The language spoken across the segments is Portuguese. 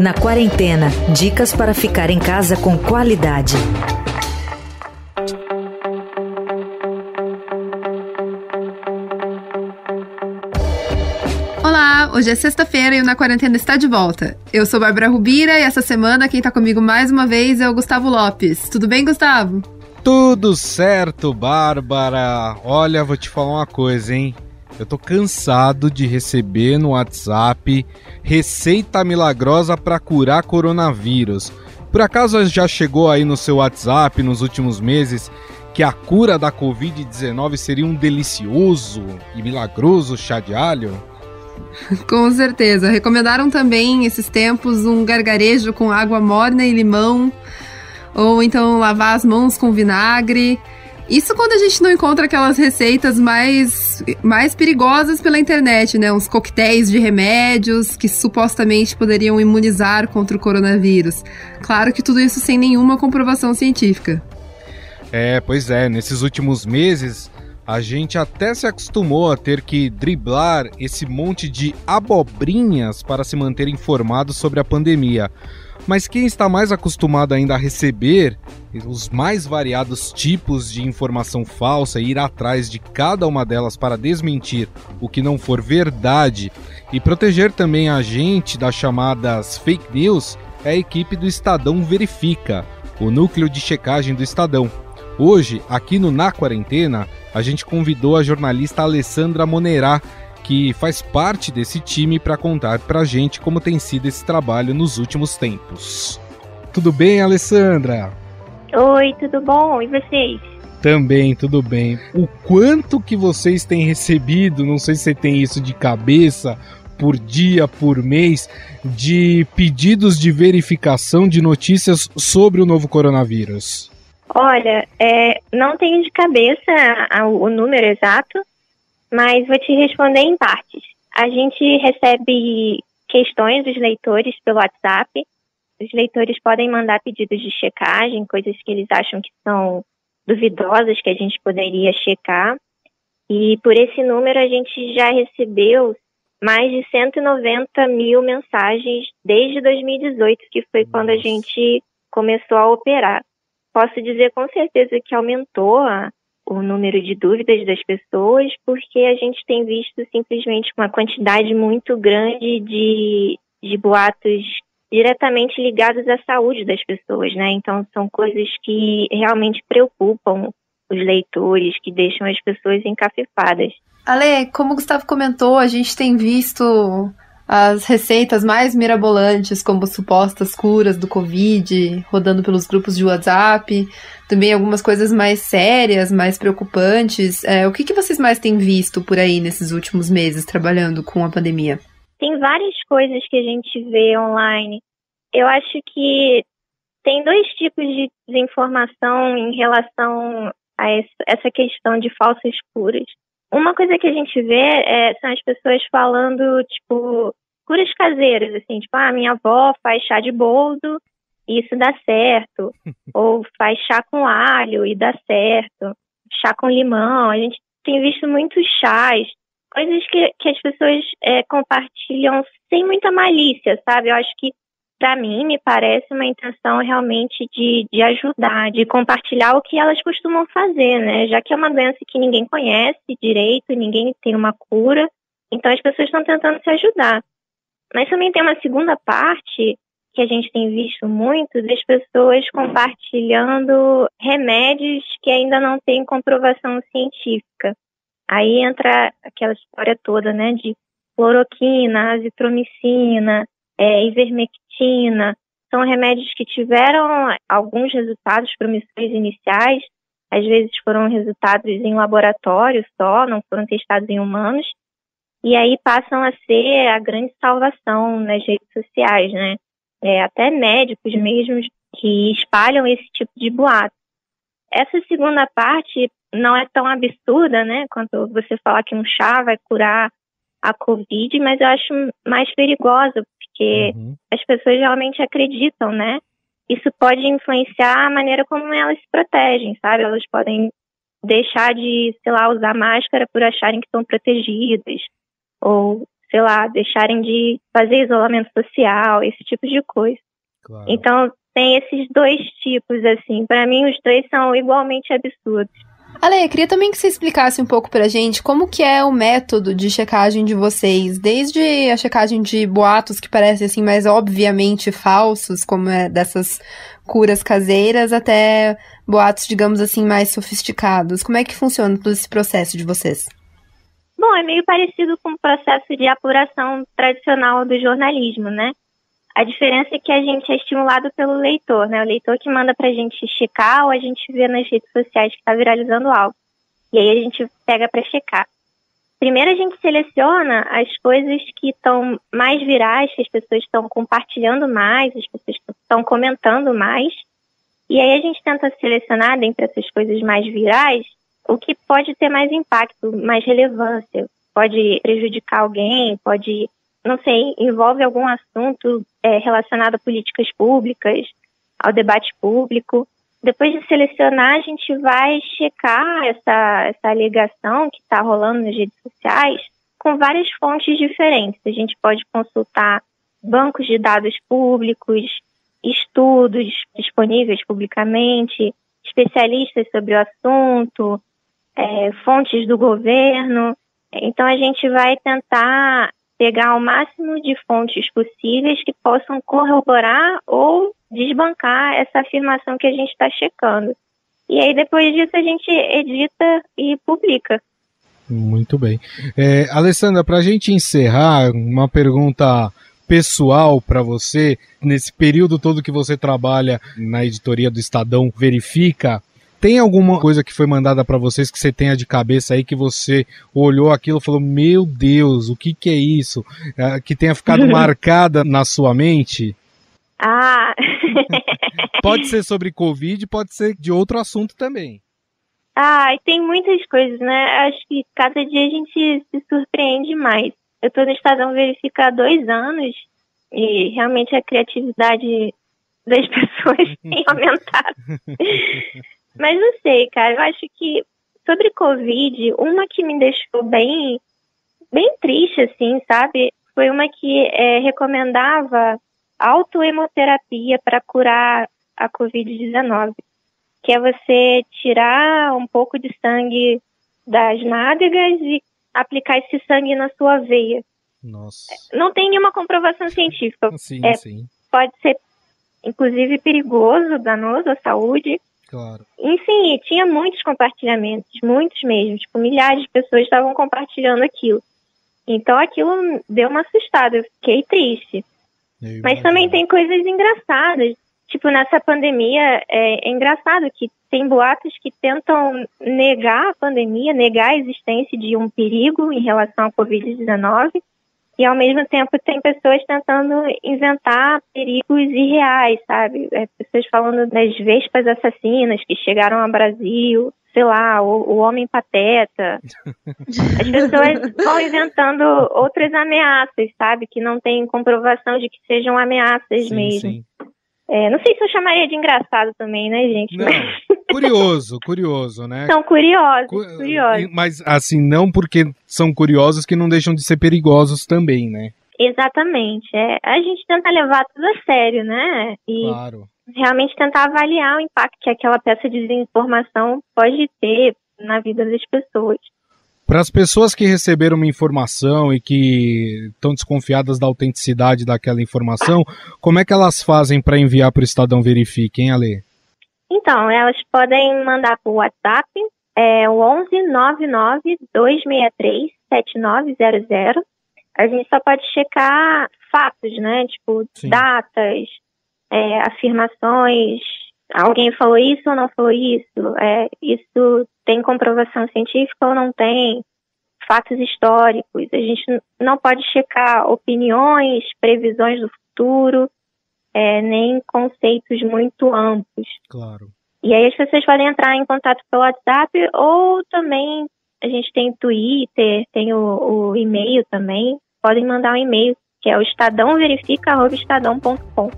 Na quarentena, dicas para ficar em casa com qualidade. Olá, hoje é sexta-feira e o Na Quarentena está de volta. Eu sou Bárbara Rubira e essa semana quem está comigo mais uma vez é o Gustavo Lopes. Tudo bem, Gustavo? Tudo certo, Bárbara. Olha, vou te falar uma coisa, hein? Eu tô cansado de receber no WhatsApp receita milagrosa para curar coronavírus. Por acaso já chegou aí no seu WhatsApp nos últimos meses que a cura da Covid-19 seria um delicioso e milagroso chá de alho? Com certeza. Recomendaram também esses tempos um gargarejo com água morna e limão, ou então lavar as mãos com vinagre. Isso quando a gente não encontra aquelas receitas mais, mais perigosas pela internet, né? Uns coquetéis de remédios que supostamente poderiam imunizar contra o coronavírus. Claro que tudo isso sem nenhuma comprovação científica. É, pois é, nesses últimos meses a gente até se acostumou a ter que driblar esse monte de abobrinhas para se manter informado sobre a pandemia. Mas quem está mais acostumado ainda a receber os mais variados tipos de informação falsa e ir atrás de cada uma delas para desmentir o que não for verdade e proteger também a gente das chamadas fake news é a equipe do Estadão Verifica, o núcleo de checagem do Estadão. Hoje, aqui no Na Quarentena, a gente convidou a jornalista Alessandra Monerá que faz parte desse time para contar para a gente como tem sido esse trabalho nos últimos tempos. Tudo bem, Alessandra? Oi, tudo bom? E vocês? Também, tudo bem. O quanto que vocês têm recebido, não sei se você tem isso de cabeça, por dia, por mês, de pedidos de verificação de notícias sobre o novo coronavírus? Olha, é, não tenho de cabeça o número exato, mas vou te responder em partes. A gente recebe questões dos leitores pelo WhatsApp. Os leitores podem mandar pedidos de checagem, coisas que eles acham que são duvidosas que a gente poderia checar. E por esse número a gente já recebeu mais de 190 mil mensagens desde 2018, que foi quando a gente começou a operar. Posso dizer com certeza que aumentou a, o número de dúvidas das pessoas, porque a gente tem visto simplesmente uma quantidade muito grande de, de boatos diretamente ligados à saúde das pessoas, né? Então são coisas que realmente preocupam os leitores, que deixam as pessoas encafifadas. Ale, como o Gustavo comentou, a gente tem visto as receitas mais mirabolantes, como supostas curas do Covid, rodando pelos grupos de WhatsApp, também algumas coisas mais sérias, mais preocupantes. É, o que, que vocês mais têm visto por aí nesses últimos meses trabalhando com a pandemia? Tem várias coisas que a gente vê online. Eu acho que tem dois tipos de desinformação em relação a essa questão de falsas curas. Uma coisa que a gente vê é, são as pessoas falando, tipo, curas caseiras, assim, tipo, ah, minha avó faz chá de boldo e isso dá certo. Ou faz chá com alho e dá certo. Chá com limão. A gente tem visto muitos chás, coisas que, que as pessoas é, compartilham sem muita malícia, sabe? Eu acho que para mim, me parece uma intenção realmente de, de ajudar, de compartilhar o que elas costumam fazer, né? Já que é uma doença que ninguém conhece direito, ninguém tem uma cura, então as pessoas estão tentando se ajudar. Mas também tem uma segunda parte que a gente tem visto muito das pessoas compartilhando remédios que ainda não têm comprovação científica. Aí entra aquela história toda, né, de cloroquina, azitromicina, é, ivermectina, são remédios que tiveram alguns resultados promissores iniciais, às vezes foram resultados em laboratório só, não foram testados em humanos, e aí passam a ser a grande salvação nas redes sociais, né? É, até médicos mesmo que espalham esse tipo de boato. Essa segunda parte não é tão absurda, né, quanto você falar que um chá vai curar a Covid, mas eu acho mais perigosa, porque uhum. as pessoas realmente acreditam, né? Isso pode influenciar a maneira como elas se protegem, sabe? Elas podem deixar de, sei lá, usar máscara por acharem que estão protegidas, ou sei lá, deixarem de fazer isolamento social, esse tipo de coisa. Claro. Então, tem esses dois tipos, assim. Para mim, os dois são igualmente absurdos. Ale, eu queria também que você explicasse um pouco pra gente como que é o método de checagem de vocês, desde a checagem de boatos que parecem assim mais obviamente falsos, como é dessas curas caseiras, até boatos, digamos assim, mais sofisticados. Como é que funciona todo esse processo de vocês? Bom, é meio parecido com o processo de apuração tradicional do jornalismo, né? A diferença é que a gente é estimulado pelo leitor, né? O leitor que manda pra gente checar ou a gente vê nas redes sociais que está viralizando algo. E aí a gente pega para checar. Primeiro a gente seleciona as coisas que estão mais virais, que as pessoas estão compartilhando mais, as pessoas estão comentando mais. E aí a gente tenta selecionar dentre essas coisas mais virais o que pode ter mais impacto, mais relevância, pode prejudicar alguém, pode, não sei, envolve algum assunto é, relacionado a políticas públicas, ao debate público. Depois de selecionar, a gente vai checar essa, essa alegação que está rolando nas redes sociais com várias fontes diferentes. A gente pode consultar bancos de dados públicos, estudos disponíveis publicamente, especialistas sobre o assunto, é, fontes do governo. Então, a gente vai tentar pegar o máximo de fontes possíveis que possam corroborar ou desbancar essa afirmação que a gente está checando. E aí, depois disso, a gente edita e publica. Muito bem. É, Alessandra, para a gente encerrar, uma pergunta pessoal para você, nesse período todo que você trabalha na editoria do Estadão Verifica, tem alguma coisa que foi mandada para vocês que você tenha de cabeça aí que você olhou aquilo e falou: Meu Deus, o que, que é isso? É, que tenha ficado marcada na sua mente? Ah! pode ser sobre Covid, pode ser de outro assunto também. Ah, tem muitas coisas, né? Acho que cada dia a gente se surpreende mais. Eu estou no Estadão Verifica há dois anos e realmente a criatividade das pessoas tem aumentado. Mas não sei, cara, eu acho que sobre Covid, uma que me deixou bem, bem triste, assim, sabe? Foi uma que é, recomendava autoemoterapia para curar a Covid-19, que é você tirar um pouco de sangue das nádegas e aplicar esse sangue na sua veia. Nossa. Não tem nenhuma comprovação científica. Sim, é, sim. Pode ser, inclusive, perigoso, danoso à saúde. Claro. Enfim, tinha muitos compartilhamentos, muitos mesmo. Tipo, milhares de pessoas estavam compartilhando aquilo. Então aquilo deu uma assustada, eu fiquei triste. Eu Mas também tem coisas engraçadas. Tipo, nessa pandemia, é, é engraçado que tem boatos que tentam negar a pandemia, negar a existência de um perigo em relação à Covid-19 e ao mesmo tempo tem pessoas tentando inventar perigos irreais, sabe? É, pessoas falando das vespas assassinas que chegaram ao Brasil, sei lá, o, o homem pateta. As pessoas vão inventando outras ameaças, sabe? Que não tem comprovação de que sejam ameaças sim, mesmo. Sim. É, não sei se eu chamaria de engraçado também, né, gente? Não, curioso, curioso, né? São curiosos, Cu curiosos. Mas, assim, não porque são curiosos que não deixam de ser perigosos também, né? Exatamente. É, a gente tenta levar tudo a sério, né? E claro. realmente tentar avaliar o impacto que aquela peça de desinformação pode ter na vida das pessoas. Para as pessoas que receberam uma informação e que estão desconfiadas da autenticidade daquela informação, como é que elas fazem para enviar para o Estadão Verifique, hein, Ale? Então, elas podem mandar o WhatsApp, é o 11 99 263 7900. A gente só pode checar fatos, né? Tipo, Sim. datas, é, afirmações. Alguém falou isso ou não falou isso? É, isso tem comprovação científica ou não tem, fatos históricos. A gente não pode checar opiniões, previsões do futuro, é, nem conceitos muito amplos. Claro. E aí as pessoas podem entrar em contato pelo WhatsApp ou também a gente tem Twitter, tem o, o e-mail também. Podem mandar um e-mail que é o estadãoverifica.estadão.com.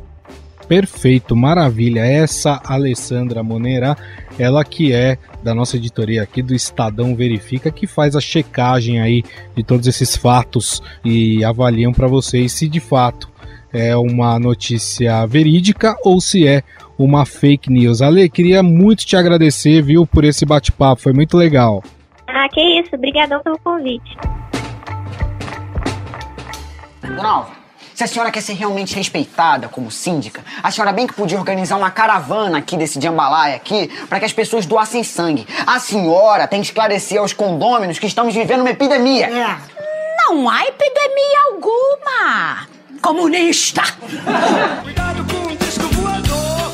Perfeito, maravilha. Essa Alessandra Monera, ela que é da nossa editoria aqui do Estadão Verifica, que faz a checagem aí de todos esses fatos e avaliam para vocês se de fato é uma notícia verídica ou se é uma fake news. Ale, queria muito te agradecer, viu, por esse bate-papo, foi muito legal. Ah, que isso, obrigadão pelo convite. Alva, se a senhora quer ser realmente respeitada como síndica, a senhora bem que podia organizar uma caravana aqui desse jambalaya aqui para que as pessoas doassem sangue. A senhora tem que esclarecer aos condôminos que estamos vivendo uma epidemia. É. Não há epidemia alguma. Comunista! Cuidado com o disco voador.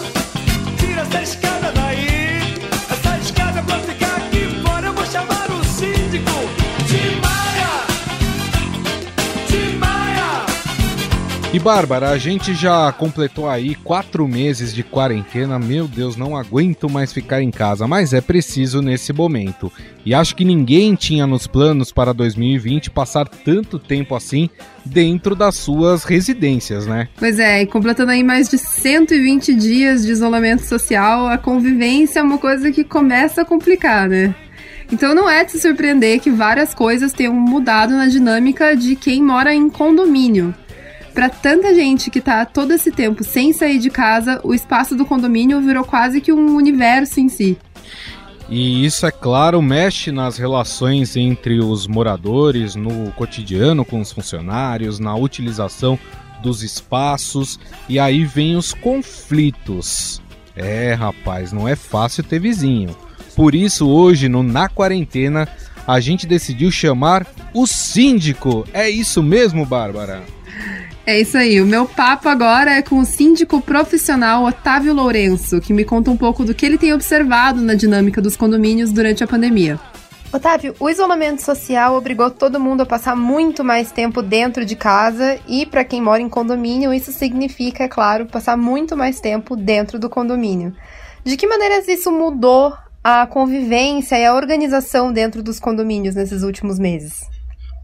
Tira essa escada E Bárbara, a gente já completou aí quatro meses de quarentena. Meu Deus, não aguento mais ficar em casa, mas é preciso nesse momento. E acho que ninguém tinha nos planos para 2020 passar tanto tempo assim dentro das suas residências, né? Pois é, e completando aí mais de 120 dias de isolamento social, a convivência é uma coisa que começa a complicar, né? Então não é de se surpreender que várias coisas tenham mudado na dinâmica de quem mora em condomínio para tanta gente que tá todo esse tempo sem sair de casa, o espaço do condomínio virou quase que um universo em si. E isso, é claro, mexe nas relações entre os moradores, no cotidiano com os funcionários, na utilização dos espaços, e aí vem os conflitos. É, rapaz, não é fácil ter vizinho. Por isso, hoje, no Na Quarentena, a gente decidiu chamar o síndico. É isso mesmo, Bárbara? É isso aí. O meu papo agora é com o síndico profissional Otávio Lourenço, que me conta um pouco do que ele tem observado na dinâmica dos condomínios durante a pandemia. Otávio, o isolamento social obrigou todo mundo a passar muito mais tempo dentro de casa e, para quem mora em condomínio, isso significa, é claro, passar muito mais tempo dentro do condomínio. De que maneiras isso mudou a convivência e a organização dentro dos condomínios nesses últimos meses?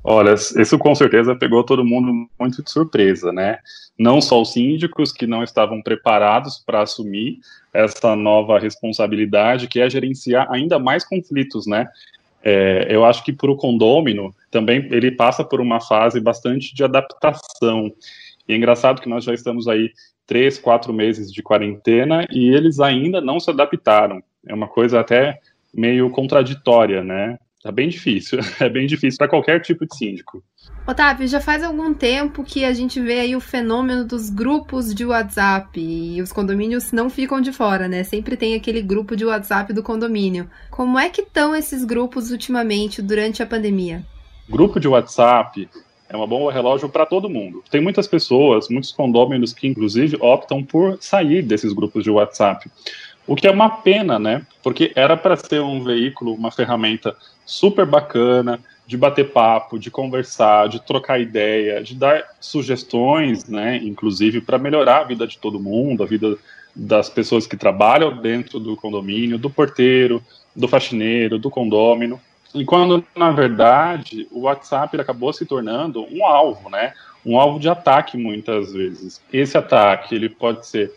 Olha, isso com certeza pegou todo mundo muito de surpresa, né? Não só os síndicos que não estavam preparados para assumir essa nova responsabilidade, que é gerenciar ainda mais conflitos, né? É, eu acho que para o condômino também ele passa por uma fase bastante de adaptação. E é engraçado que nós já estamos aí três, quatro meses de quarentena e eles ainda não se adaptaram. É uma coisa até meio contraditória, né? Tá bem difícil. É bem difícil para qualquer tipo de síndico. Otávio, já faz algum tempo que a gente vê aí o fenômeno dos grupos de WhatsApp e os condomínios não ficam de fora, né? Sempre tem aquele grupo de WhatsApp do condomínio. Como é que estão esses grupos ultimamente durante a pandemia? Grupo de WhatsApp é uma bomba relógio para todo mundo. Tem muitas pessoas, muitos condôminos que inclusive optam por sair desses grupos de WhatsApp. O que é uma pena, né? Porque era para ser um veículo, uma ferramenta super bacana de bater papo, de conversar, de trocar ideia, de dar sugestões, né? Inclusive para melhorar a vida de todo mundo, a vida das pessoas que trabalham dentro do condomínio, do porteiro, do faxineiro, do condômino. E quando, na verdade, o WhatsApp acabou se tornando um alvo, né? Um alvo de ataque muitas vezes. Esse ataque ele pode ser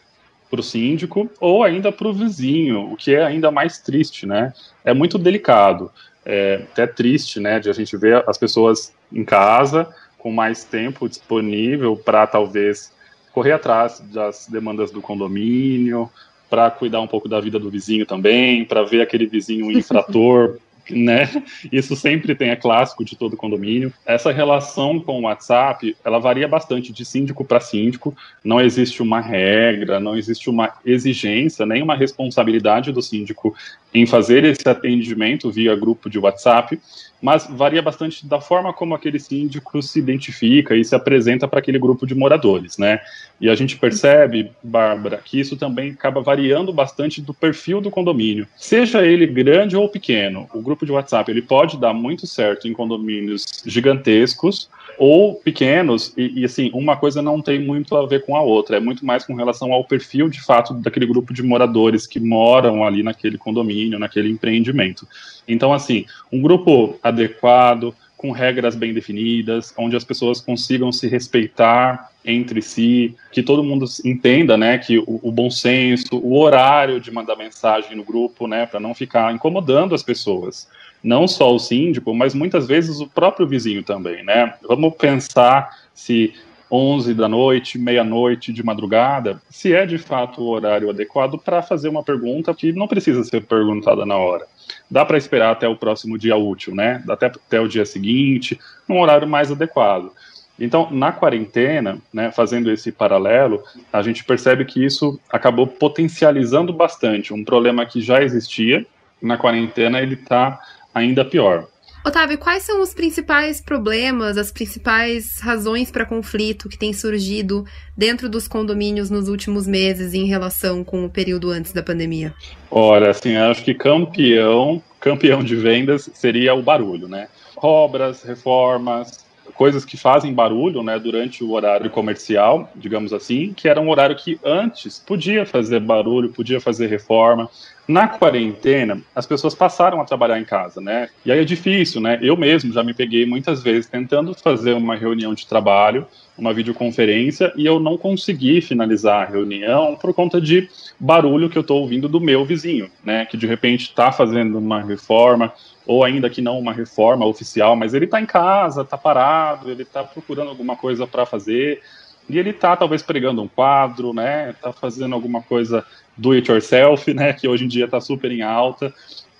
para o síndico ou ainda para o vizinho, o que é ainda mais triste, né? É muito delicado, é até triste, né, de a gente ver as pessoas em casa com mais tempo disponível para talvez correr atrás das demandas do condomínio, para cuidar um pouco da vida do vizinho também, para ver aquele vizinho infrator né? Isso sempre tem, é clássico de todo condomínio. Essa relação com o WhatsApp, ela varia bastante de síndico para síndico. Não existe uma regra, não existe uma exigência, nem uma responsabilidade do síndico em fazer esse atendimento via grupo de WhatsApp mas varia bastante da forma como aquele síndico se identifica e se apresenta para aquele grupo de moradores, né? E a gente percebe, Bárbara, que isso também acaba variando bastante do perfil do condomínio. Seja ele grande ou pequeno, o grupo de WhatsApp ele pode dar muito certo em condomínios gigantescos ou pequenos, e, e, assim, uma coisa não tem muito a ver com a outra, é muito mais com relação ao perfil de fato daquele grupo de moradores que moram ali naquele condomínio, naquele empreendimento. Então, assim, um grupo adequado, com regras bem definidas, onde as pessoas consigam se respeitar entre si, que todo mundo entenda, né, que o, o bom senso, o horário de mandar mensagem no grupo, né, para não ficar incomodando as pessoas. Não só o síndico, mas muitas vezes o próprio vizinho também, né? Vamos pensar se 11 da noite, meia-noite, de madrugada, se é de fato o horário adequado para fazer uma pergunta que não precisa ser perguntada na hora. Dá para esperar até o próximo dia útil, né? Até, até o dia seguinte, num horário mais adequado. Então, na quarentena, né, fazendo esse paralelo, a gente percebe que isso acabou potencializando bastante um problema que já existia. Na quarentena, ele está ainda pior. Otávio, quais são os principais problemas, as principais razões para conflito que têm surgido dentro dos condomínios nos últimos meses em relação com o período antes da pandemia? Olha, assim, acho que campeão, campeão de vendas seria o barulho, né? Obras, reformas, coisas que fazem barulho, né, durante o horário comercial, digamos assim, que era um horário que antes podia fazer barulho, podia fazer reforma, na quarentena, as pessoas passaram a trabalhar em casa, né? E aí é difícil, né? Eu mesmo já me peguei muitas vezes tentando fazer uma reunião de trabalho, uma videoconferência, e eu não consegui finalizar a reunião por conta de barulho que eu estou ouvindo do meu vizinho, né? Que de repente está fazendo uma reforma, ou ainda que não uma reforma oficial, mas ele está em casa, está parado, ele está procurando alguma coisa para fazer, e ele está talvez pregando um quadro, né? Está fazendo alguma coisa do it yourself, né, que hoje em dia está super em alta.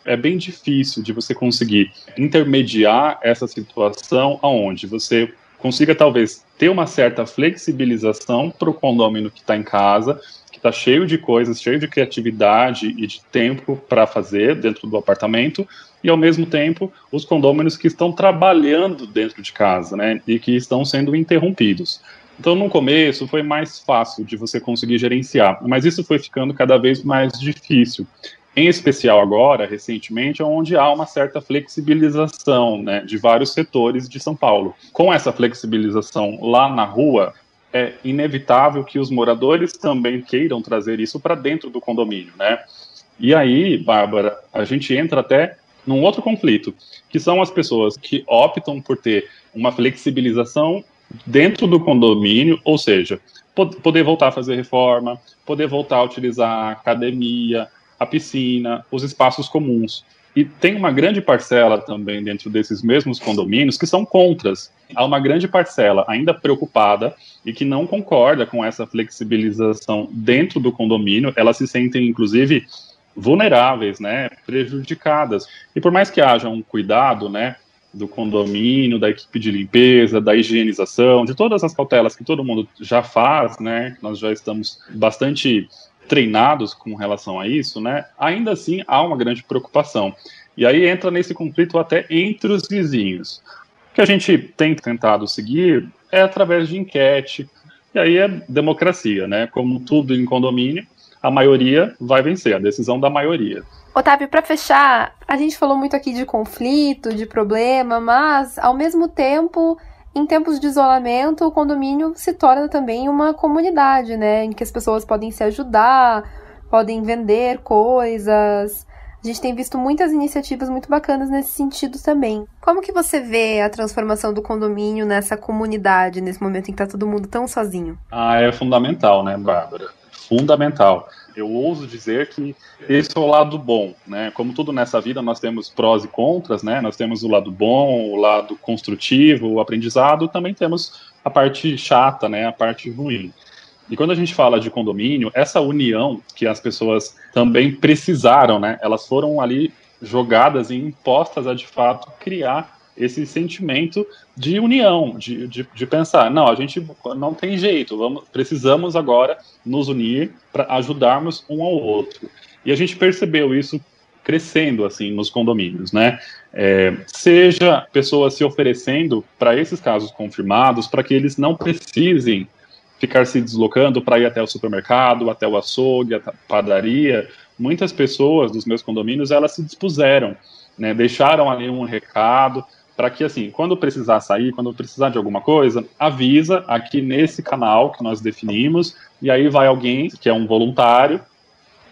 É bem difícil de você conseguir intermediar essa situação aonde você consiga talvez ter uma certa flexibilização para o condomínio que está em casa, que está cheio de coisas, cheio de criatividade e de tempo para fazer dentro do apartamento, e ao mesmo tempo os condôminos que estão trabalhando dentro de casa, né, e que estão sendo interrompidos. Então, no começo, foi mais fácil de você conseguir gerenciar, mas isso foi ficando cada vez mais difícil. Em especial agora, recentemente, onde há uma certa flexibilização né, de vários setores de São Paulo. Com essa flexibilização lá na rua, é inevitável que os moradores também queiram trazer isso para dentro do condomínio, né? E aí, Bárbara, a gente entra até num outro conflito, que são as pessoas que optam por ter uma flexibilização dentro do condomínio, ou seja, poder voltar a fazer reforma, poder voltar a utilizar a academia, a piscina, os espaços comuns. E tem uma grande parcela também dentro desses mesmos condomínios que são contras. Há uma grande parcela ainda preocupada e que não concorda com essa flexibilização dentro do condomínio. Elas se sentem, inclusive, vulneráveis, né, prejudicadas. E por mais que haja um cuidado, né, do condomínio, da equipe de limpeza, da higienização, de todas as cautelas que todo mundo já faz, né? Nós já estamos bastante treinados com relação a isso, né? Ainda assim há uma grande preocupação. E aí entra nesse conflito até entre os vizinhos. O que a gente tem tentado seguir é através de enquete. E aí é democracia, né? Como tudo em condomínio, a maioria vai vencer, a decisão da maioria. Otávio, para fechar, a gente falou muito aqui de conflito, de problema, mas ao mesmo tempo, em tempos de isolamento, o condomínio se torna também uma comunidade, né, em que as pessoas podem se ajudar, podem vender coisas. A gente tem visto muitas iniciativas muito bacanas nesse sentido também. Como que você vê a transformação do condomínio nessa comunidade, nesse momento em que tá todo mundo tão sozinho? Ah, é fundamental, né, Bárbara? Fundamental eu ouso dizer que esse é o lado bom, né? Como tudo nessa vida, nós temos prós e contras, né? Nós temos o lado bom, o lado construtivo, o aprendizado, também temos a parte chata, né? A parte ruim. E quando a gente fala de condomínio, essa união que as pessoas também precisaram, né? Elas foram ali jogadas e impostas a de fato criar esse sentimento de união, de, de, de, pensar, não, a gente não tem jeito, vamos, precisamos agora nos unir para ajudarmos um ao outro. E a gente percebeu isso crescendo assim nos condomínios, né? É, seja pessoas se oferecendo para esses casos confirmados, para que eles não precisem ficar se deslocando para ir até o supermercado, até o açougue, a padaria. Muitas pessoas dos meus condomínios elas se dispuseram, né? Deixaram ali um recado, para que, assim, quando precisar sair, quando precisar de alguma coisa, avisa aqui nesse canal que nós definimos, e aí vai alguém, que é um voluntário,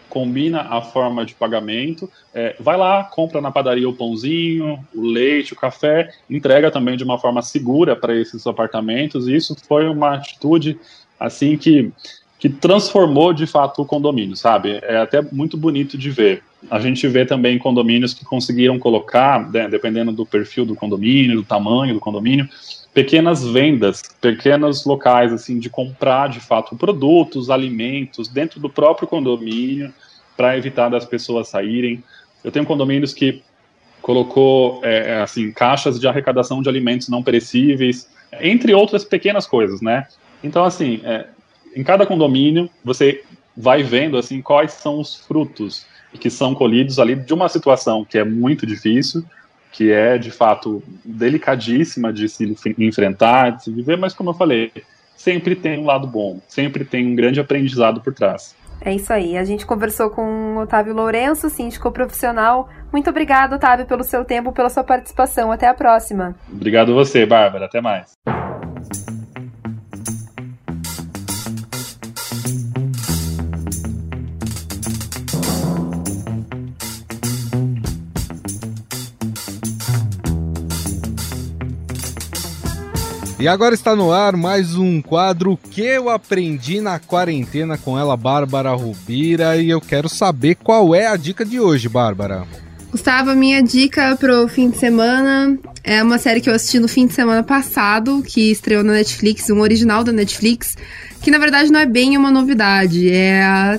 combina a forma de pagamento, é, vai lá, compra na padaria o pãozinho, o leite, o café, entrega também de uma forma segura para esses apartamentos. E isso foi uma atitude assim que que transformou de fato o condomínio, sabe? É até muito bonito de ver. A gente vê também condomínios que conseguiram colocar, né, dependendo do perfil do condomínio, do tamanho do condomínio, pequenas vendas, pequenos locais assim de comprar de fato produtos, alimentos dentro do próprio condomínio para evitar das pessoas saírem. Eu tenho condomínios que colocou é, assim caixas de arrecadação de alimentos não perecíveis, entre outras pequenas coisas, né? Então assim, é, em cada condomínio você vai vendo assim quais são os frutos que são colhidos ali de uma situação que é muito difícil, que é de fato delicadíssima de se enfrentar, de se viver, mas como eu falei, sempre tem um lado bom, sempre tem um grande aprendizado por trás. É isso aí. A gente conversou com o Otávio Lourenço, síndico profissional. Muito obrigado, Otávio, pelo seu tempo, pela sua participação. Até a próxima. Obrigado a você, Bárbara. Até mais. E agora está no ar mais um quadro que eu aprendi na quarentena com ela, Bárbara Rubira, e eu quero saber qual é a dica de hoje, Bárbara. Gustavo, a minha dica pro fim de semana é uma série que eu assisti no fim de semana passado, que estreou na Netflix, um original da Netflix, que na verdade não é bem uma novidade, é a,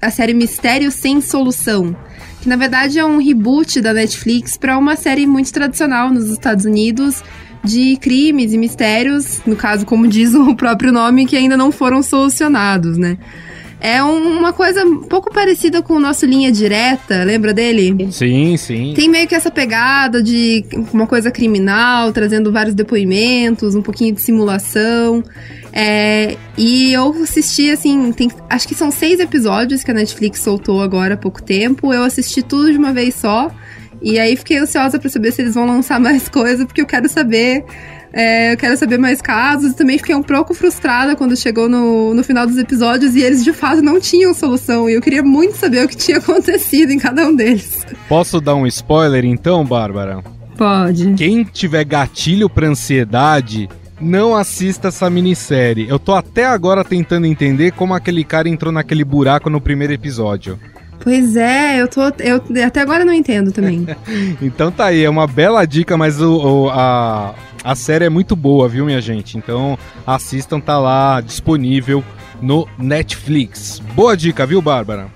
a série Mistério Sem Solução, que na verdade é um reboot da Netflix para uma série muito tradicional nos Estados Unidos, de crimes e mistérios, no caso, como diz o próprio nome, que ainda não foram solucionados, né? É um, uma coisa um pouco parecida com o nosso Linha Direta, lembra dele? Sim, sim. Tem meio que essa pegada de uma coisa criminal, trazendo vários depoimentos, um pouquinho de simulação. É, e eu assisti, assim, tem, acho que são seis episódios que a Netflix soltou agora há pouco tempo. Eu assisti tudo de uma vez só. E aí fiquei ansiosa para saber se eles vão lançar mais coisa, porque eu quero saber. É, eu quero saber mais casos. Também fiquei um pouco frustrada quando chegou no, no final dos episódios e eles de fato não tinham solução. E eu queria muito saber o que tinha acontecido em cada um deles. Posso dar um spoiler então, Bárbara? Pode. Quem tiver gatilho pra ansiedade, não assista essa minissérie. Eu tô até agora tentando entender como aquele cara entrou naquele buraco no primeiro episódio. Pois é, eu tô. Eu até agora não entendo também. então tá aí, é uma bela dica, mas o, o, a, a série é muito boa, viu, minha gente? Então assistam, tá lá disponível no Netflix. Boa dica, viu, Bárbara?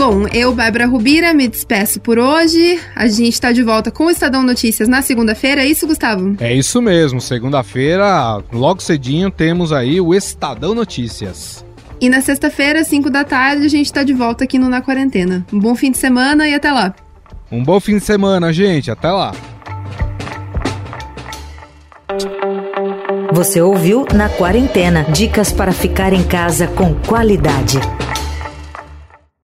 Bom, eu, Bárbara Rubira, me despeço por hoje. A gente está de volta com o Estadão Notícias na segunda-feira, é isso, Gustavo? É isso mesmo, segunda-feira, logo cedinho, temos aí o Estadão Notícias. E na sexta-feira, 5 da tarde, a gente está de volta aqui no Na Quarentena. Um bom fim de semana e até lá. Um bom fim de semana, gente. Até lá. Você ouviu Na Quarentena dicas para ficar em casa com qualidade.